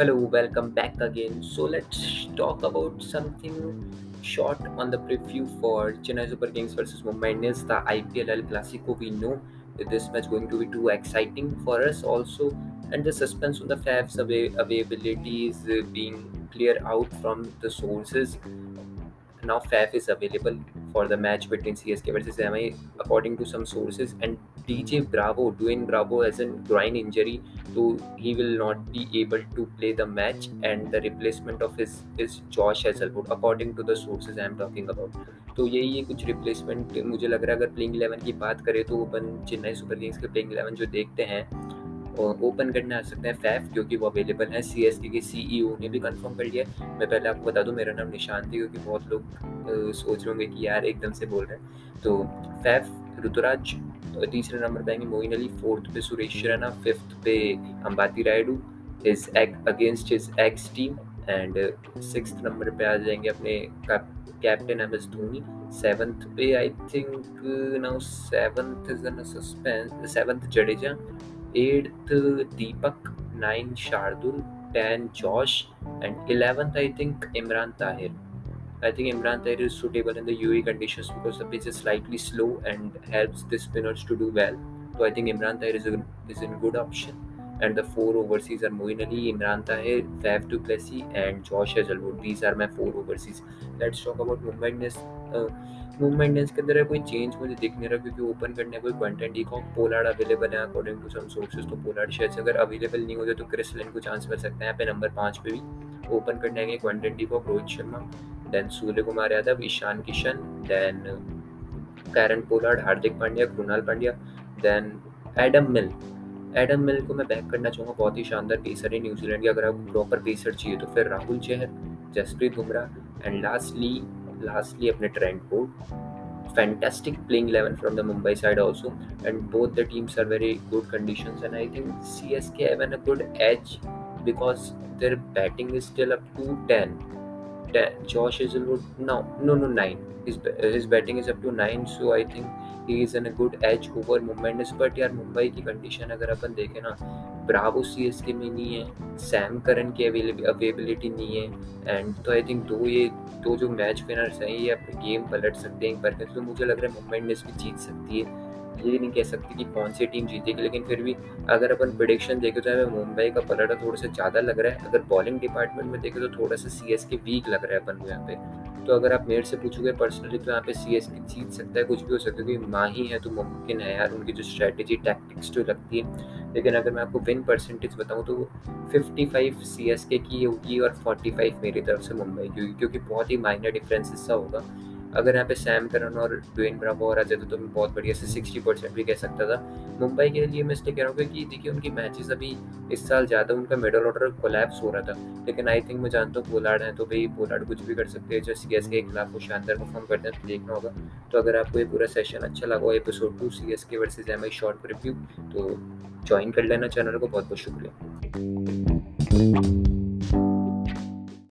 Hello, welcome back again. So let's talk about something short on the preview for Chennai Super Kings versus Mumbai Indians, the IPL El Clasico. We know that this match going to be too exciting for us also, and the suspense on the Fab's avail- availability is uh, being clear out from the sources now FAF is available for the match between CSK versus MI according to some sources and DJ Bravo, Dwayne Bravo has a groin injury so he will not be able to play the match and the replacement of his is Josh Hazelwood according to the sources I am talking about तो यही है कुछ replacement मुझे लग रहा है अगर playing 11 की बात करें तो अपन चेन्नई सुपर किंग्स के प्लेइंग 11 जो देखते हैं ओपन करने आ सकते हैं फैफ क्योंकि वो अवेलेबल है सी एस के सीईओ ने भी कंफर्म कर लिया मैं पहले आपको बता दूँ, मेरा नाम निशान थी क्योंकि बहुत लोग सोच रहे होंगे कि यार एकदम से बोल रहे हैं। तो फैफ ऋतुराज तीसरे नंबर पे आएँगे मोइन अली फोर्थ पे सुरेश रैना फिफ्थ पे Ambati Rayudu is against his ex team and six number पे आ जाएँगे अपने captain M S Dhoni seventh पे I think now seventh is in suspense seventh Jadeja eighth Deepak, nine Shardul, ten Josh, and eleventh I think Imran Tahir. I think Imran Tahir is suitable in the UAE conditions because the pitch is slightly slow and helps the spinners to do well. So I think Imran Tahir is a is a good option. And the four overseas are Moin Ali, Imran Tahir, Faf du Plessis, Josh Hazelwood. These are my four overseas. Let's talk about Mumbai Indians. Uh, Mumbai Indians के अंदर कोई change मुझे दिख नहीं रहा क्योंकि open करने कोई Quinton de Kock Pollard available है अकॉर्डिंग टू सम सोर्सेज तो पोलार्ड शायद अगर अवेलेबल नहीं होते तो क्रिस लेन को चांस मिल सकता है यहाँ पे नंबर पाँच पे भी ओपन करने आएँगे Quinton de Kock Rohit Sharma then Surya Kumar Yadav Ishan Kishan then Kieron Pollard Hardik Pandya Krunal Pandya then Adam Milne Adam Milne को मैं बैक करना चाहूँगा, बहुत ही शानदार पेसर है न्यूजीलैंड की। अगर आपको प्रॉपर पेसर चाहिए तो फिर Rahul Chahar Jasprit Bumrah and lastly lastly अपने ट्रेंड को fantastic playing eleven from the Mumbai side also and both the teams are very good condition and I think C S K good H because their batting is still up to ten 10 Josh Hazelwood, no no no 9 his his batting is up to 9 so I think he is in a good edge over Mumbai Indians यार, मुंबई की condition अगर अपन देखें ना Bravo सी S के में नहीं है Sam Curran की अवेलेबिलिटी नहीं है एंड तो आई थिंक दो ये, दो जो मैच विनर्स हैं, ये अपने गेम पलट सकते हैं एक बार तो मुझे लग रहा है मुंबई इंडियंस भी जीत सकती है। ये नहीं कह सकते कि कौन सी टीम जीतेगी, लेकिन फिर भी अगर अपन प्रिडिक्शन देखें तो हमें मुंबई का पलटा थोड़ा सा ज़्यादा लग रहा है। अगर बॉलिंग डिपार्टमेंट में देखें तो थोड़ा सा सी एस के वीक लग रहा है अपन को यहाँ पे। तो अगर आप मेरे से पूछोगे पर्सनली तो यहाँ पे सी एस के जीत सकता है, कुछ भी हो सकता है, क्योंकि माँ ही तो मुमकिन है यार उनकी जो स्ट्रैटेजी टैक्टिक्स जो लगती है। लेकिन अगर मैं आपको विन परसेंटेज बताऊँ तो फिफ्टी फाइव सी एस के की होगी और फोर्टी फाइव मेरी तरफ़ से मुंबई की होगी, क्योंकि बहुत ही माइनर डिफरेंस हिस्सा होगा। अगर यहाँ पे सैम करन और ड्वेन ब्रावो और आ तो मैं बहुत बढ़िया से सिक्सटी परसेंट भी कह सकता था, मुंबई के लिए मैं इसलिए कह रहा हूँ क्योंकि देखिए उनकी मैचेस अभी इस साल ज़्यादा उनका मिडल ऑर्डर कोलैप्स हो रहा था, लेकिन आई थिंक मैं जानता हूँ पोलार्ड है तो भाई पोलार्ड कुछ भी कर सकते हैं जो सी एस के खिलाफ वो शानदार परफॉर्म करते हैं तो देखना होगा। तो अगर आपको ये पूरा सेशन अच्छा लगा हो episode two C S K versus M I short review तो ज्वाइन कर लेना चैनल को बहुत बहुत शुक्रिया।